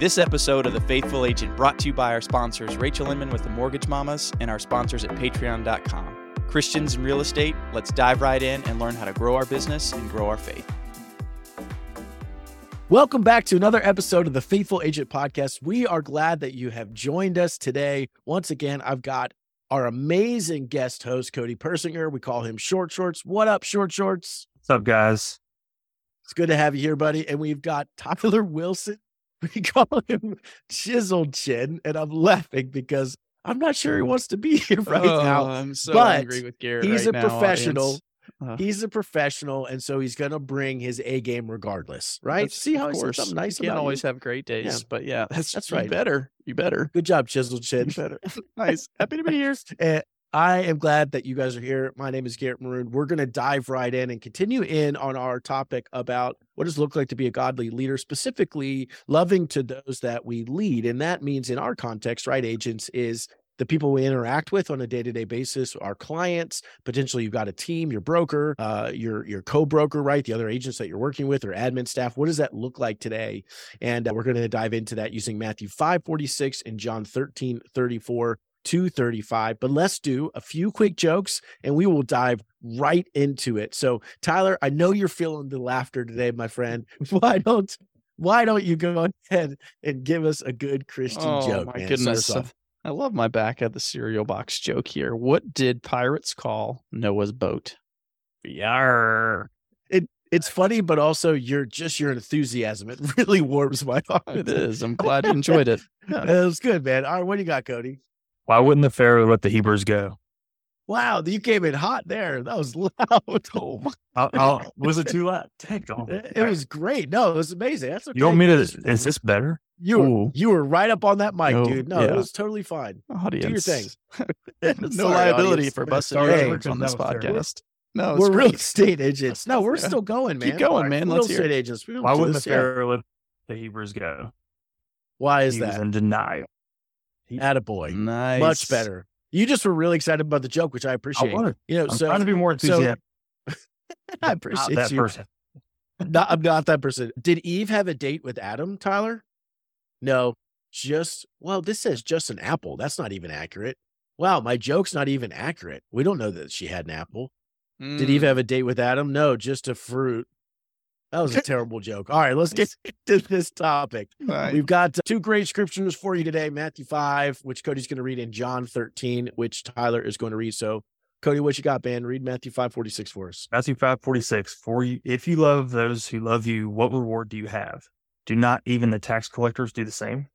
This episode of The Faithful Agent brought to you by our sponsors, Rachel Inman with the Mortgage Mamas, and our sponsors at patreon.com. Christians in real estate, let's dive right in and learn how to grow our business and grow our faith. Welcome back to another episode of the Faithful Agent Podcast. We are glad that you have joined us today. Once again, I've got our amazing guest host, Cody Persinger. We call him Short Shorts. What up, Short Shorts? What's up, guys? It's good to have you here, buddy. And we've got Tyler Wilson. We call him Chiseled Chin. And I'm laughing because I'm not sure he wants to be here right oh, now. I'm so but angry with Garrett. He's right a now, professional. Uh, He's a professional, and so he's going to bring his A game regardless, right? See how I said something nice You can't about always you? have great days, Yeah. but yeah, that's That's right. better. You better. Good job, Chiseled Chin. Better. nice. Happy to be here. And I am glad that you guys are here. My name is Garrett Maroon. We're going to dive right in and continue in on our topic about what does it look like to be a godly leader, specifically loving to those that we lead. And that means in our context, right, agents, is the people we interact with on a day-to-day basis, our clients, potentially you've got a team, your broker, uh, your your co-broker, right? The other agents that you're working with or admin staff. What does that look like today? And uh, we're going to dive into that using Matthew 5, 46 and John 13, 34 235. But let's do a few quick jokes and we will dive right into it. So, Tyler, I know you're feeling the laughter today, my friend. Why don't why don't you go ahead and give us a good Christian oh joke? my man? Goodness. us. I love my back at the cereal box joke here. What did pirates call Noah's boat? Yar. It's funny, but also you're just your enthusiasm. It really warms my heart. It is. I'm glad you enjoyed it. Yeah. It was good, man. All right, what do you got, Cody? Why wouldn't the Pharaoh let the Hebrews go? Wow, you came in hot there. That was loud. Oh, my- I'll, I'll, was it too loud? Take on. it it was great. No, it was amazing. That's okay. You want me to? Just- Is this better? You were, Ooh. you were right up on that mic, Oh, dude. No, it was totally fine. Audience. Do your thing. no Sorry, liability audience. for busting Sorry, your hey, on this that terrible. podcast. No, we're real great. estate agents. No, we're Yeah. still going, man. Keep going, All right, man. Real Let's hear estate agents. We Why wouldn't the this yet. Pharaoh let the Hebrews go? Why is he was that? in denial. Attaboy. Nice. Much better. You just were really excited about the joke, which I I appreciate. wanted. You know, so I'm so trying to be more so- enthusiastic. I Not appreciate that you. person. Not, I'm not that person. Did Eve have a date with Adam, Tyler? No, just, well, this says just an apple. That's not even accurate. Wow, my joke's not even accurate. We don't know that she had an apple. Did Mm. Eve have a date with Adam? No, just a fruit. That was a terrible joke. All right, let's get to this topic. Nice. We've got uh, two great scriptures for you today Matthew 5, which Cody's going to read, and John 13, which Tyler is going to read. So, Cody, what you got, man? Read Matthew 5 46 for us. Matthew five forty six. For you, if you love those who love you, what reward do you have? Do not even the tax collectors do the same?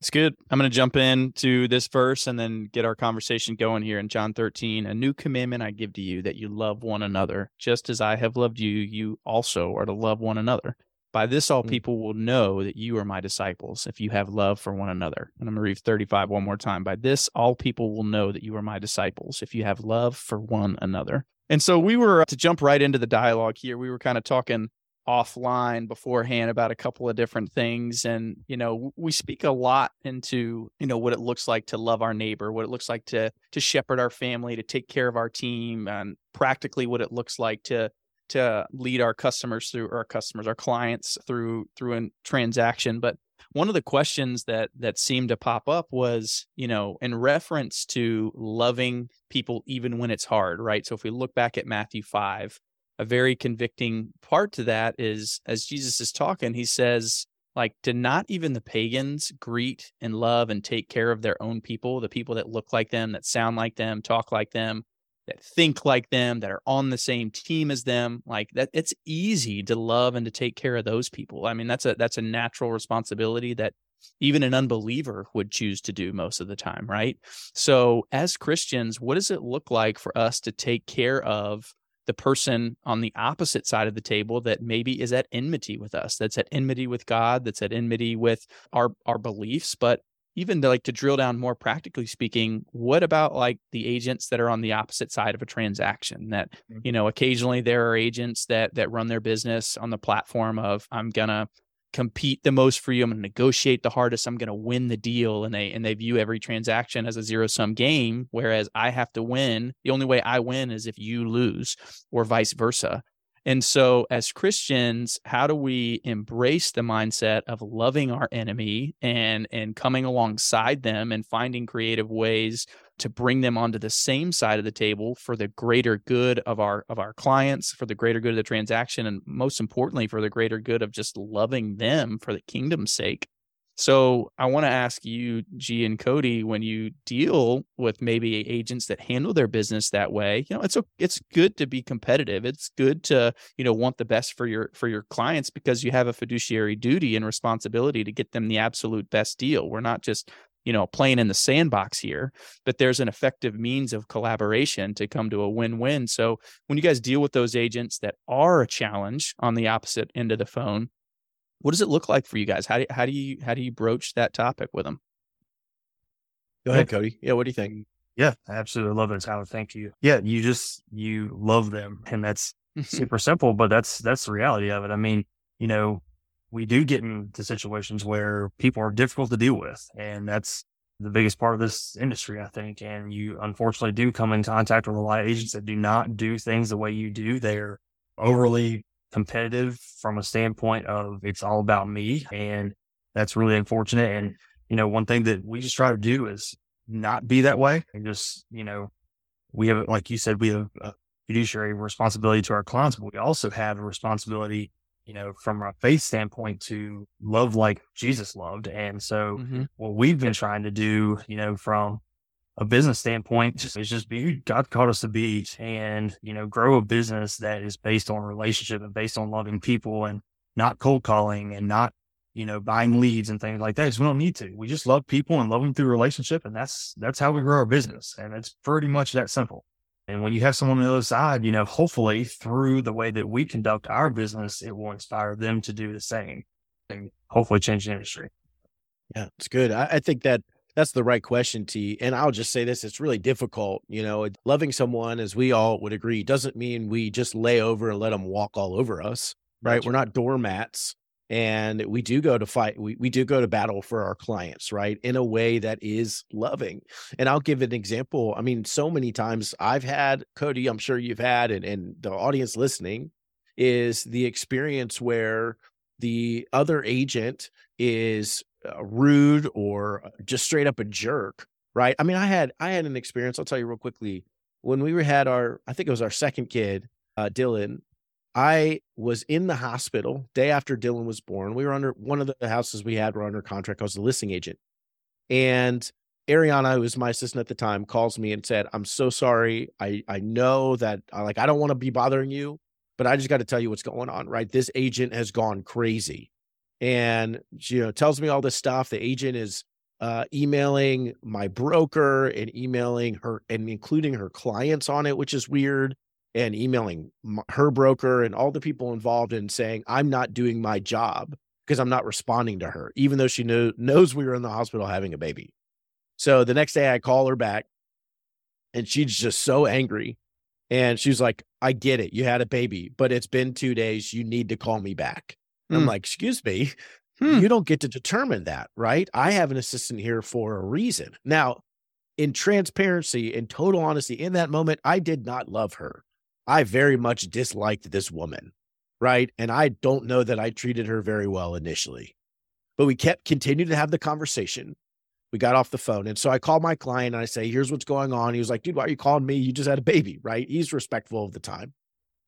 It's good. I'm going to jump into this verse and then get our conversation going here in John 13. A new commandment I give to you that you love one another. Just as I have loved you, you also are to love one another. By this, all Mm. people will know that you are my disciples if you have love for one another. And I'm going to read 35 one more time. By this, all people will know that you are my disciples if you have love for one another. And so we were to jump right into the dialogue here. We were kind of talking offline beforehand about a couple of different things and you know we speak a lot into you know what it looks like to love our neighbor what it looks like to to shepherd our family to take care of our team and practically what it looks like to to lead our customers through our customers our clients through through a transaction. But one of the questions that that seemed to pop up was you know in reference to loving people even when it's hard right? So if we look back at Matthew 5 a very convicting part to that is as Jesus is talking, he says, like, to not even the pagans greet and love and take care of their own people, the people that look like them, that sound like them, talk like them, that think like them, that are on the same team as them. Like that, it's easy to love and to take care of those people. I mean, that's a that's a natural responsibility that even an unbeliever would choose to do most of the time, right? So, as Christians, what does it look like for us to take care of the person on the opposite side of the table that maybe is at enmity with us, that's at enmity with God, that's at enmity with our our beliefs, but even to like to drill down more practically speaking, what about like the agents that are on the opposite side of a transaction that, Mhm. you know, occasionally there are agents that that run their business on the platform of I'm gonna compete the most for you. I'm going to negotiate the hardest. I'm going to win the deal, and they and they view every transaction as a zero sum game. Whereas I have to win. The only way I win is if you lose, or vice versa. And so, as Christians, how do we embrace the mindset of loving our enemy and and coming alongside them and finding creative ways to bring them onto the same side of the table for the greater good of our of our clients, for the greater good of the transaction, and most importantly, for the greater good of just loving them for the kingdom's sake? So I want to ask you, G and Cody, when you deal with maybe agents that handle their business that way, you know, it's it's good to be competitive. It's good to you know want the best for your for your clients because you have a fiduciary duty and responsibility to get them the absolute best deal. We're not just you know playing in the sandbox here, but there's an effective means of collaboration to come to a win-win. So when you guys deal with those agents that are a challenge on the opposite end of the phone what does it look like for you guys? How do how do you how do you broach that topic with them? Go ahead, Cody. Yeah, what do you think? Yeah, I absolutely love it, Tyler. Thank you. Yeah, you just you love them, and that's super simple, but that's that's the reality of it. I mean, you know, we do get into situations where people are difficult to deal with, and that's the biggest part of this industry, I think. And you unfortunately do come in contact with a lot of agents that do not do things the way you do. They're overly competitive from a standpoint of it's all about me. And that's really unfortunate. And, you know, one thing that we just try to do is not be that way and just, you know, we have, like you said, we have a fiduciary responsibility to our clients, but we also have a responsibility, you know, from a faith standpoint to love like Jesus loved. And so mm-hmm. what we've been trying to do, you know, from a business standpoint just, is just be God called us to be and, you know, grow a business that is based on relationship and based on loving people and not cold calling and not, you know, buying leads and things like that. We don't need to. We just love people and love them through relationship. And that's, that's how we grow our business. And it's pretty much that simple. And when you have someone on the other side, you know, hopefully through the way that we conduct our business, it will inspire them to do the same and hopefully change the industry. Yeah, it's good. I, I think that that's the right question, T. And I'll just say this it's really difficult. You know, loving someone, as we all would agree, doesn't mean we just lay over and let them walk all over us, right? That's We're not doormats. And we do go to fight, we, we do go to battle for our clients, right? In a way that is loving. And I'll give an example. I mean, so many times I've had, Cody, I'm sure you've had, and, and the audience listening is the experience where the other agent is rude or uh, just straight up a jerk, right? I mean, I had I had an experience. I'll tell you real quickly. When we had our, I think it was our second kid, uh, Dylan. I was in the hospital day after Dylan was born. We were under one of the houses we had were under contract. I was the listing agent, and Ariana, who was my assistant at the time, calls me and said, "I'm so sorry. I I know that uh, like I don't want to be bothering you, but I just got to tell you what's going on. Right? This agent has gone crazy and you know tells me all this stuff. The agent is uh, emailing my broker and emailing her and including her clients on it which is weird and emailing her broker and all the people involved and saying i'm not doing my job because i'm not responding to her even though she knew, knows we were in the hospital having a baby. So the next day i call her back and she's just so angry and she's like i get it you had a baby but it's been two days you need to call me back Mm. I'm like, excuse me, hmm. you don't get to determine that, right? I have an assistant here for a reason. Now, in transparency in total honesty, in that moment, I did not love her. I very much disliked this woman, right? And I don't know that I treated her very well initially. But we kept continued to have the conversation. We got off the phone. And so I called my client and I say, here's what's going on. He was like, dude, why are you calling me? You just had a baby, right? He's respectful of the time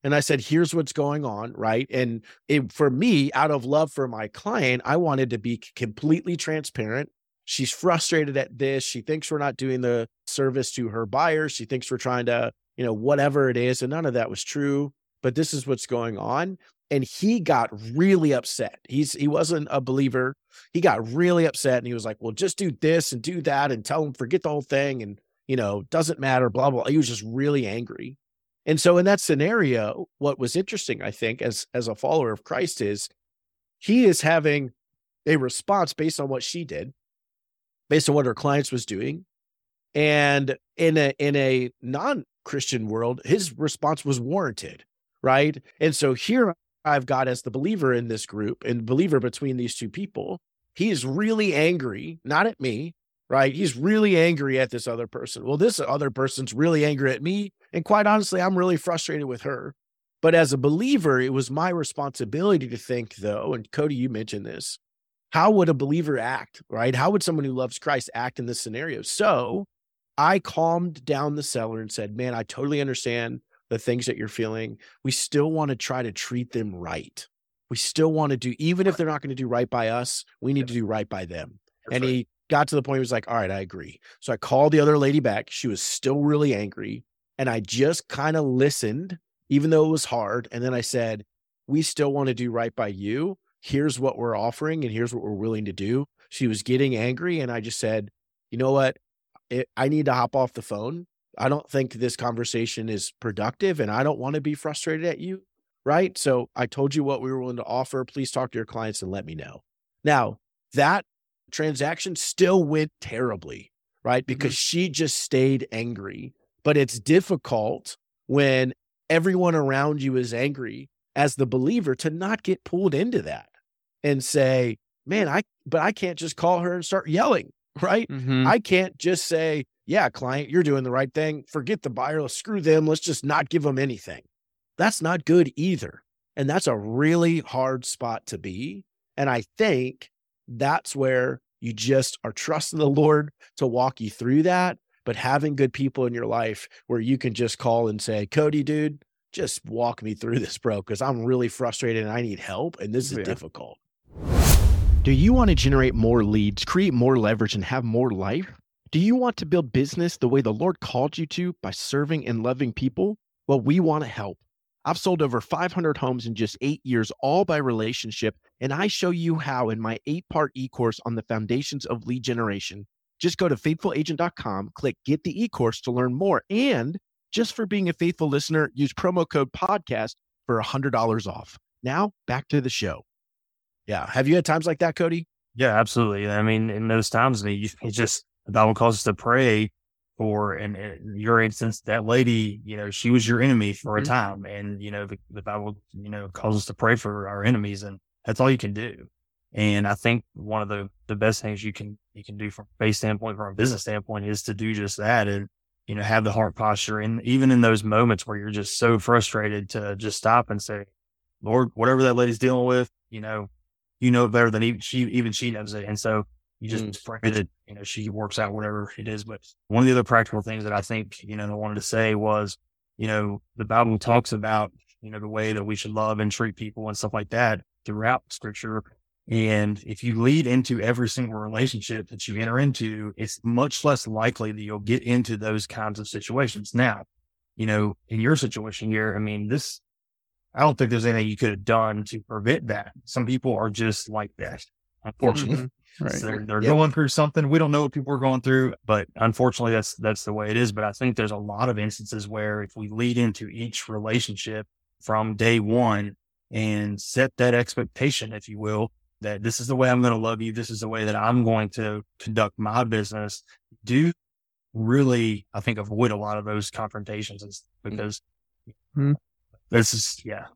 and I said, here's what's going on. Right. And it, for me, out of love for my client, I wanted to be completely transparent. She's frustrated at this. She thinks we're not doing the service to her buyers. She thinks we're trying to, you know, whatever it is. And none of that was true. But this is what's going on. And he got really upset. He's he wasn't a believer. He got really upset and he was like, Well, just do this and do that and tell him forget the whole thing and you know, doesn't matter, blah, blah. He was just really angry. And so in that scenario, what was interesting, I think, as as a follower of Christ is he is having a response based on what she did, based on what her clients was doing. And in a in a non-Christian world, his response was warranted, right? And so here I've got as the believer in this group and believer between these two people, he is really angry, not at me, right? He's really angry at this other person. Well, this other person's really angry at me. And quite honestly, I'm really frustrated with her. But as a believer, it was my responsibility to think, though, and Cody, you mentioned this. How would a believer act, right? How would someone who loves Christ act in this scenario? So I calmed down the seller and said, Man, I totally understand the things that you're feeling. We still want to try to treat them right. We still want to do, even if they're not going to do right by us, we need to do right by them. That's and he got to the point he was like, All right, I agree. So I called the other lady back. She was still really angry. And I just kind of listened, even though it was hard. And then I said, We still want to do right by you. Here's what we're offering, and here's what we're willing to do. She was getting angry. And I just said, You know what? It, I need to hop off the phone. I don't think this conversation is productive, and I don't want to be frustrated at you. Right. So I told you what we were willing to offer. Please talk to your clients and let me know. Now, that transaction still went terribly, right? Because she just stayed angry. But it's difficult when everyone around you is angry as the believer to not get pulled into that and say, man, I, but I can't just call her and start yelling, right? Mhm. I can't just say, yeah, client, you're doing the right thing. Forget the buyer. Let's screw them. Let's just not give them anything. That's not good either. And that's a really hard spot to be. And I think that's where you just are trusting the Lord to walk you through that, but having good people in your life where you can just call and say, Cody, dude, just walk me through this, bro, because I'm really frustrated and I need help. And this is Yeah. difficult. Do you want to generate more leads, create more leverage, and have more life? Do you want to build business the way the Lord called you to by serving and loving people? Well, we want to help. I've sold over 500 homes in just eight years, all by relationship, and I show you how in my eight part e course on the foundations of lead generation. Just go to faithfulagent.com, click get the e course to learn more. And just for being a faithful listener, use promo code podcast for $100 off. Now, back to the show. Yeah. Have you had times like that, Cody? Yeah, absolutely. I mean, in those times, I mean, you, it just the Bible calls us to pray for, and in your instance, that lady, you know, she was your enemy for a Mhm. time, and you know, the, the Bible, you know, calls us to pray for our enemies, and that's all you can do. And I think one of the the best things you can you can do from a faith standpoint, from a business standpoint, is to do just that, and you know, have the heart posture, and even in those moments where you're just so frustrated, to just stop and say, Lord, whatever that lady's dealing with, you know, you know better than even she even she knows it. And so you just Mm. pray that, you know, she works out whatever it is. But one of the other practical things that I think, you know, I wanted to say was, you know, the Bible talks about, you know, the way that we should love and treat people and stuff like that throughout scripture. And if you lead into every single relationship that you enter into, it's much less likely that you'll get into those kinds of situations. Now, you know, in your situation here, I mean, this, I don't think there's anything you could have done to prevent that. Some people are just like that, unfortunately. Right. So they're they're Yep. going through something. We don't know what people are going through, but unfortunately, that's that's the way it is. But I think there's a lot of instances where if we lead into each relationship from day one and set that expectation, if you will, that this is the way I'm going to love you, this is the way that I'm going to conduct my business, do really, I think, avoid a lot of those confrontations and stuff because Mhm. this is yeah,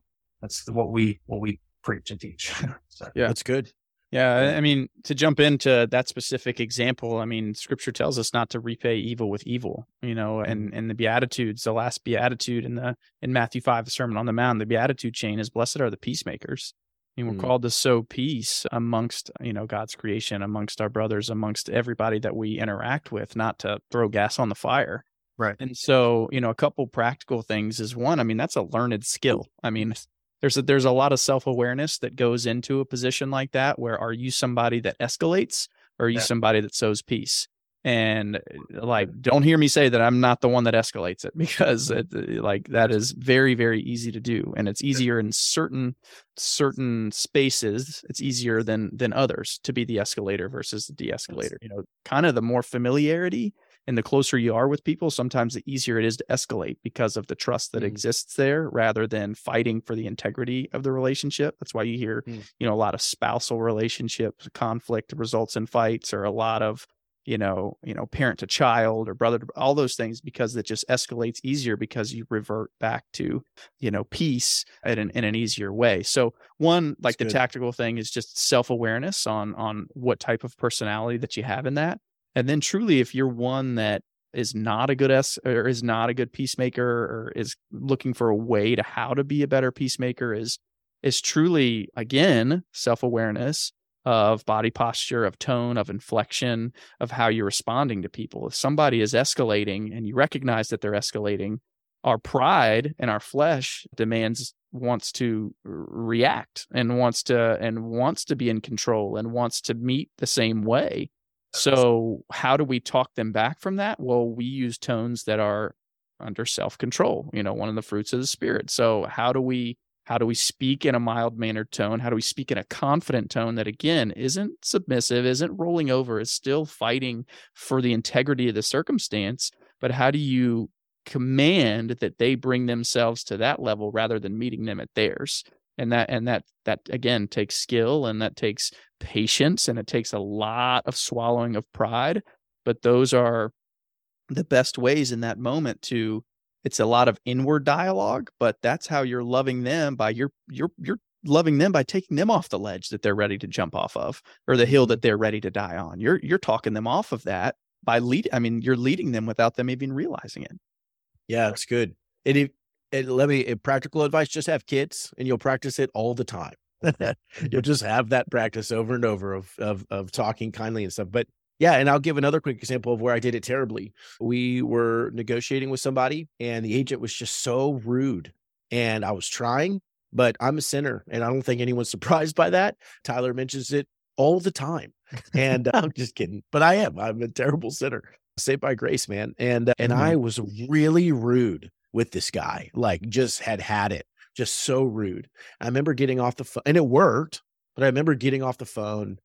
that's what we what we preach and teach. So, Yeah. That's good. Yeah, I- mean, to jump into that specific example, I mean, Scripture tells us not to repay evil with evil. You know, and and the Beatitudes, the last Beatitude in the in Matthew five, the Sermon on the Mount, the Beatitude chain is "Blessed are the peacemakers." I mean, we're Mm. called to sow peace amongst you know God's creation, amongst our brothers, amongst everybody that we interact with, not to throw gas on the fire. Right. And so, you know, a couple practical things is one, I mean, that's a learned skill. I mean, there's a, there's a lot of self-awareness that goes into a position like that where are you somebody that escalates or are you Yeah. somebody that sows peace? And uh, like don't hear me say that I'm not the one that escalates it because it, uh, like that is very very easy to do and it's easier in certain certain spaces it's easier than than others to be the escalator versus the de-escalator you know kind of the more familiarity and the closer you are with people sometimes the easier it is to escalate because of the trust that Mhm. exists there rather than fighting for the integrity of the relationship that's why you hear Mm. you know a lot of spousal relationships conflict results in fights or a lot of you know you know parent to child or brother to all those things because it just escalates easier because you revert back to you know peace in an, in an easier way so one like the good. tactical thing is just self-awareness on on what type of personality that you have in that and then truly if you're one that is not a good s or is not a good peacemaker or is looking for a way to how to be a better peacemaker is is truly again self-awareness of body posture of tone of inflection of how you're responding to people. If somebody is escalating and you recognize that they're escalating our pride and our flesh demands wants to react and wants to and wants to be in control and wants to meet the same way so how do we talk them back from that? Well we use tones that are under self-control you know one of the fruits of the spirit. So how do we how do we speak in a mild mannered tone? How do we speak in a confident tone that again isn't submissive isn't rolling over is still fighting for the integrity of the circumstance? But how do you command that they bring themselves to that level rather than meeting them at theirs and that and that that again takes skill and that takes patience and it takes a lot of swallowing of pride but those are the best ways in that moment to it's a lot of inward dialogue but that's how you're loving them by you're you're you're loving them by taking them off the ledge that they're ready to jump off of or the hill that they're ready to die on you're you're talking them off of that by lead i mean you're leading them without them even realizing it yeah, it's good. And if let me practical advice: just have kids, and you'll practice it all the time. you'll just have that practice over and over of of of talking kindly and stuff. But yeah, and I'll give another quick example of where I did it terribly. We were negotiating with somebody, and the agent was just so rude, and I was trying, but I'm a sinner, and I don't think anyone's surprised by that. Tyler mentions it all the time, and I'm just kidding, but I am. I'm a terrible sinner saved by grace, man. And and mm-hmm. I was really rude with this guy. Like just had had it. Just so rude. I remember getting off the phone and it worked, but I remember getting off the phone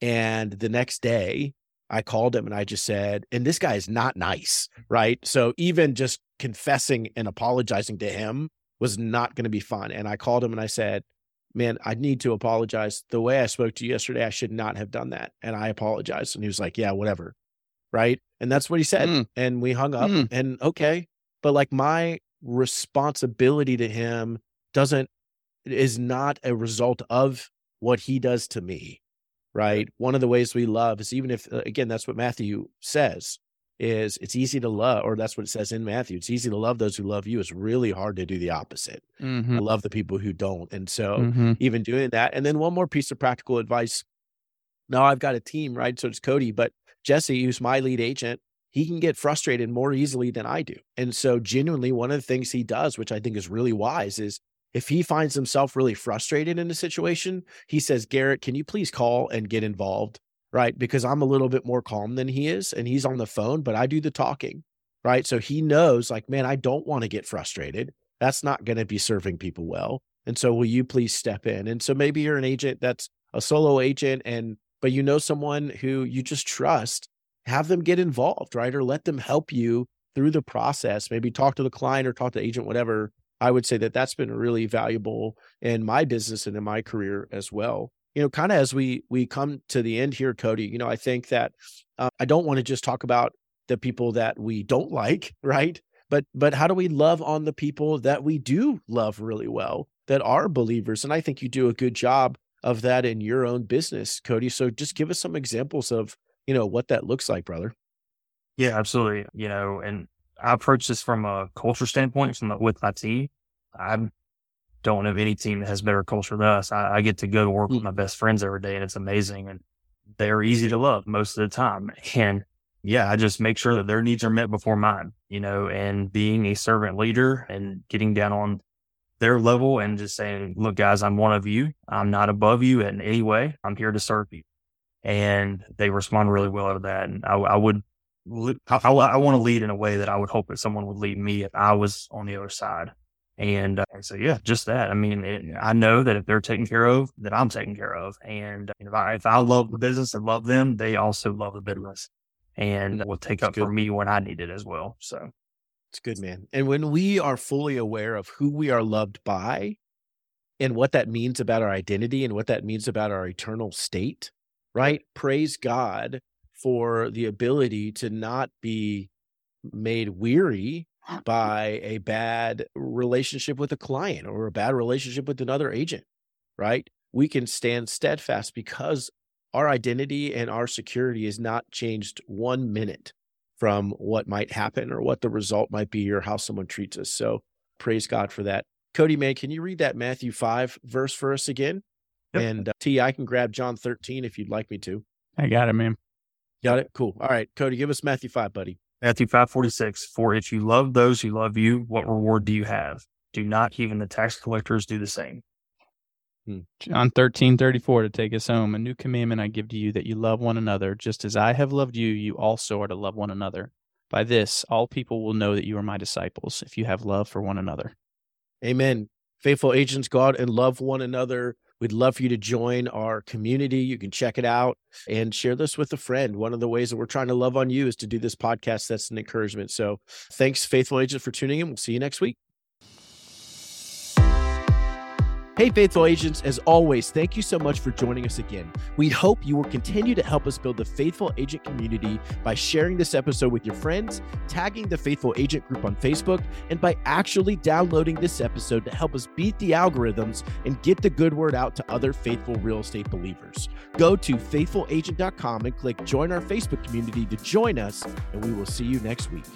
and the next day I called him and I just said, and this guy is not nice, right? So even just confessing and apologizing to him was not going to be fun. And I called him and I said, man, I need to apologize. The way I spoke to you yesterday, I should not have done that. And I apologized. And he was like, yeah, whatever right? And that's what he said. Mm. And we hung up mm. and okay. But like my responsibility to him doesn't is not a result of what he does to me. Right. One of the ways we love is even if uh, again, that's what Matthew says is it's easy to love, or that's what it says in Matthew. It's easy to love those who love you. It's really hard to do the opposite. Mm-hmm. I love the people who don't. And so mm-hmm. even doing that. And then one more piece of practical advice. Now I've got a team, right? So it's Cody, but Jesse, who's my lead agent, he can get frustrated more easily than I do. And so, genuinely, one of the things he does, which I think is really wise, is if he finds himself really frustrated in a situation, he says, Garrett, can you please call and get involved? Right. Because I'm a little bit more calm than he is and he's on the phone, but I do the talking. Right. So he knows, like, man, I don't want to get frustrated. That's not going to be serving people well. And so, will you please step in? And so, maybe you're an agent that's a solo agent and but you know someone who you just trust, have them get involved, right? Or let them help you through the process. Maybe talk to the client or talk to agent, whatever. I would say that that's been really valuable in my business and in my career as well. You know, kind of as we we come to the end here, Cody. You know, I think that uh, I don't want to just talk about the people that we don't like, right? But but how do we love on the people that we do love really well, that are believers? And I think you do a good job of that in your own business, Cody. So just give us some examples of, you know, what that looks like, brother. Yeah, absolutely. You know, and I approach this from a culture standpoint from the, with my team. I don't have any team that has better culture than us. I, I get to go to work with mm. my best friends every day and it's amazing. And they're easy to love most of the time. And yeah, I just make sure that their needs are met before mine, you know, and being a servant leader and getting down on their level and just saying, look, guys, I'm one of you. I'm not above you in any way. I'm here to serve you. And they respond really well to that. And I, I would, I, I, want to lead in a way that I would hope that someone would lead me if I was on the other side. And uh, so, yeah, just that. I mean, it, I know that if they're taken care of, that I'm taken care of. And if I, if I love the business and love them, they also love the business and will take That's up good. for me when I need it as well. So it's good, man. And when we are fully aware of who we are loved by and what that means about our identity and what that means about our eternal state, right? Praise God for the ability to not be made weary by a bad relationship with a client or a bad relationship with another agent, right? We can stand steadfast because our identity and our security is not changed one minute from what might happen or what the result might be or how someone treats us. So praise God for that. Cody May, can you read that Matthew 5 verse for us again? Yep. And uh, T, I can grab John 13 if you'd like me to. I got it, man. Got it? Cool. All right, Cody, give us Matthew 5, buddy. Matthew 5 46. For if you love those who love you, what reward do you have? Do not even the tax collectors do the same? Hmm. John 13 34 to take us home. A new commandment I give to you that you love one another. Just as I have loved you, you also are to love one another. By this, all people will know that you are my disciples if you have love for one another. Amen. Faithful agents, God and love one another. We'd love for you to join our community. You can check it out and share this with a friend. One of the ways that we're trying to love on you is to do this podcast. That's an encouragement. So thanks, Faithful Agent, for tuning in. We'll see you next week. Hey, faithful agents, as always, thank you so much for joining us again. We hope you will continue to help us build the faithful agent community by sharing this episode with your friends, tagging the faithful agent group on Facebook, and by actually downloading this episode to help us beat the algorithms and get the good word out to other faithful real estate believers. Go to faithfulagent.com and click join our Facebook community to join us, and we will see you next week.